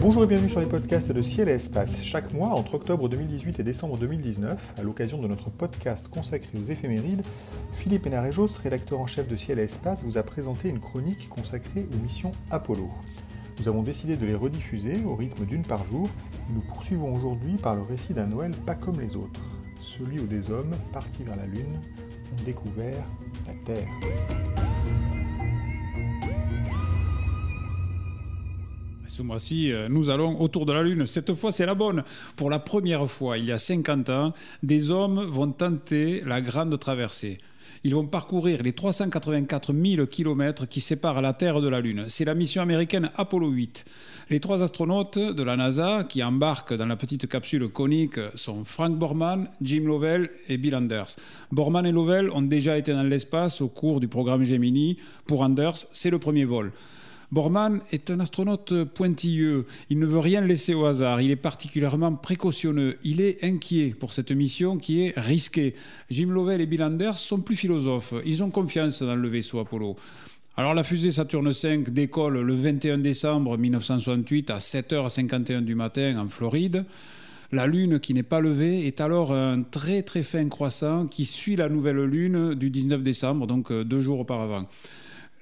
Bonjour et bienvenue sur les podcasts de Ciel et Espace. Chaque mois, entre octobre 2018 et décembre 2019, à l'occasion de notre podcast consacré aux éphémérides, Philippe Hénarejos, rédacteur en chef de Ciel et Espace, vous a présenté une chronique consacrée aux missions Apollo. Nous avons décidé de les rediffuser au rythme d'une par jour et nous poursuivons aujourd'hui par le récit d'un Noël pas comme les autres, celui où des hommes, partis vers la Lune, ont découvert la Terre. Ce mois-ci, euh, nous allons autour de la Lune. Cette fois, c'est la bonne. Pour la première fois, il y a 50 ans, des hommes vont tenter la grande traversée. Ils vont parcourir les 384 000 km qui séparent la Terre de la Lune. C'est la mission américaine Apollo 8. Les trois astronautes de la NASA qui embarquent dans la petite capsule conique sont Frank Borman, Jim Lovell et Bill Anders. Borman et Lovell ont déjà été dans l'espace au cours du programme Gemini. Pour Anders, c'est le premier vol. Borman est un astronaute pointilleux. Il ne veut rien laisser au hasard. Il est particulièrement précautionneux. Il est inquiet pour cette mission qui est risquée. Jim Lovell et Bill Anders sont plus philosophes. Ils ont confiance dans le vaisseau Apollo. Alors la fusée Saturne V décolle le 21 décembre 1968 à 7h51 du matin en Floride. La Lune qui n'est pas levée est alors un très très fin croissant qui suit la nouvelle Lune du 19 décembre, donc deux jours auparavant.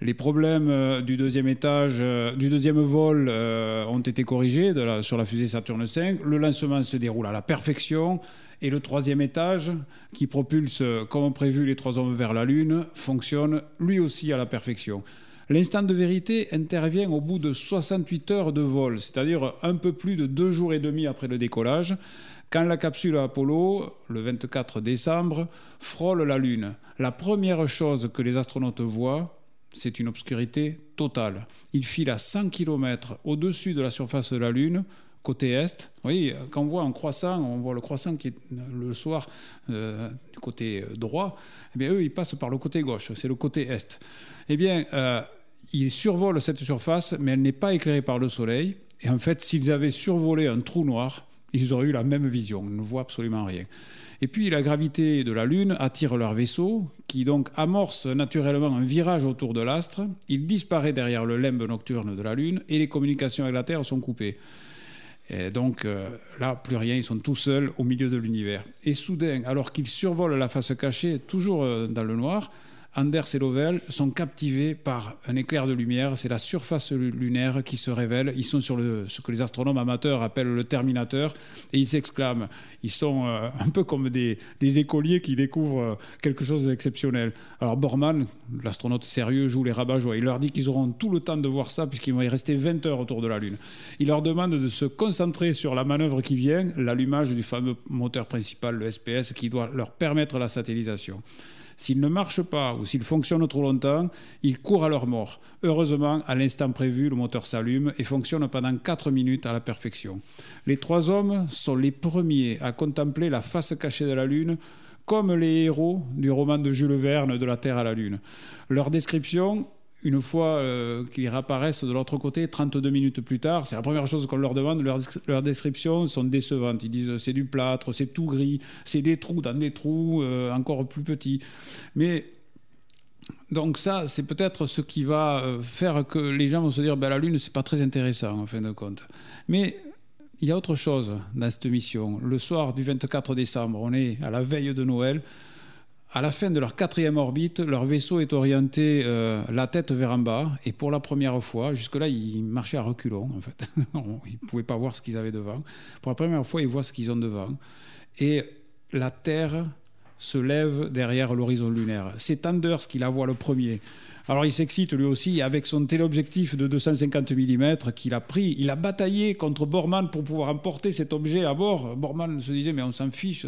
Les problèmes euh, du deuxième étage, euh, du deuxième vol euh, ont été corrigés sur la fusée Saturne V. Le lancement se déroule à la perfection. Et le troisième étage, qui propulse comme prévu les trois hommes vers la Lune, fonctionne lui aussi à la perfection. L'instant de vérité intervient au bout de 68 heures de vol, c'est-à-dire un peu plus de deux jours et demi après le décollage, quand la capsule Apollo, le 24 décembre, frôle la Lune. La première chose que les astronautes voient, c'est une obscurité totale. Il file à 100 km au-dessus de la surface de la Lune, côté est. Oui, quand on voit un croissant, on voit le croissant qui est le soir euh, du côté droit. Eh bien, eux, ils passent par le côté gauche, c'est le côté est. Eh bien, euh, ils survolent cette surface, mais elle n'est pas éclairée par le soleil. Et en fait, s'ils avaient survolé un trou noir, ils auraient eu la même vision. Ils ne voient absolument rien. Et puis la gravité de la Lune attire leur vaisseau, qui donc amorce naturellement un virage autour de l'astre. Il disparaît derrière le limbe nocturne de la Lune et les communications avec la Terre sont coupées. Et donc euh, là, plus rien, ils sont tout seuls au milieu de l'univers. Et soudain, alors qu'ils survolent la face cachée, toujours euh, dans le noir, Anders et Lovell sont captivés par un éclair de lumière. C'est la surface lunaire qui se révèle. Ils sont sur ce que les astronomes amateurs appellent le terminateur et ils s'exclament. Ils sont euh, un peu comme des, écoliers qui découvrent euh, quelque chose d'exceptionnel. Alors Borman, l'astronaute sérieux, joue les rabat -joie. Il leur dit qu'ils auront tout le temps de voir ça puisqu'ils vont y rester 20 heures autour de la Lune. Il leur demande de se concentrer sur la manœuvre qui vient, l'allumage du fameux moteur principal, le SPS, qui doit leur permettre la satellisation. S'ils ne marchent pas ou s'ils fonctionnent trop longtemps, ils courent à leur mort. Heureusement, à l'instant prévu, le moteur s'allume et fonctionne pendant 4 minutes à la perfection. Les trois hommes sont les premiers à contempler la face cachée de la Lune comme les héros du roman de Jules Verne de la Terre à la Lune. Leur description une fois euh, qu'ils réapparaissent de l'autre côté, 32 minutes plus tard, c'est la première chose qu'on leur demande. Leurs leur descriptions sont décevantes. Ils disent c'est du plâtre, c'est tout gris, c'est des trous dans des trous euh, encore plus petits. Mais donc ça, c'est peut-être ce qui va euh, faire que les gens vont se dire ben, la Lune, c'est pas très intéressant en fin de compte. Mais il y a autre chose dans cette mission. Le soir du 24 décembre, on est à la veille de Noël. À la fin de leur quatrième orbite, leur vaisseau est orienté euh, la tête vers en bas. Et pour la première fois, jusque-là, ils marchaient à reculons, en fait. ils ne pouvaient pas voir ce qu'ils avaient devant. Pour la première fois, ils voient ce qu'ils ont devant. Et la Terre se lève derrière l'horizon lunaire. C'est Anders qui la voit le premier. Alors il s'excite lui aussi avec son téléobjectif de 250 mm qu'il a pris. Il a bataillé contre Borman pour pouvoir emporter cet objet à bord. Borman se disait mais on s'en fiche,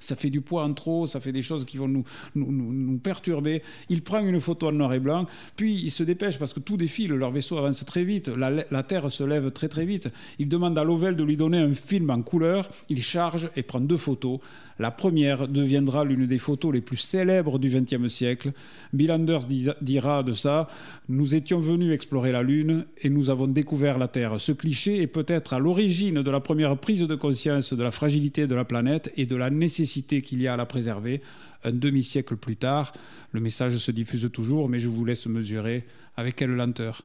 ça fait du poids en trop, ça fait des choses qui vont nous, nous, nous, perturber. Il prend une photo en noir et blanc, puis il se dépêche parce que tout défile, leur vaisseau avance très vite, la, la Terre se lève très très vite. Il demande à Lovell de lui donner un film en couleur, il charge et prend deux photos. La première deviendra l'une des photos les plus célèbres du XXe siècle. Bill Anders dira de ça. Nous étions venus explorer la Lune et nous avons découvert la Terre. Ce cliché est peut-être à l'origine de la première prise de conscience de la fragilité de la planète et de la nécessité qu'il y a à la préserver. Un demi-siècle plus tard, le message se diffuse toujours, mais je vous laisse mesurer avec quelle lenteur.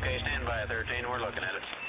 Okay, stand by 13. We're looking at it.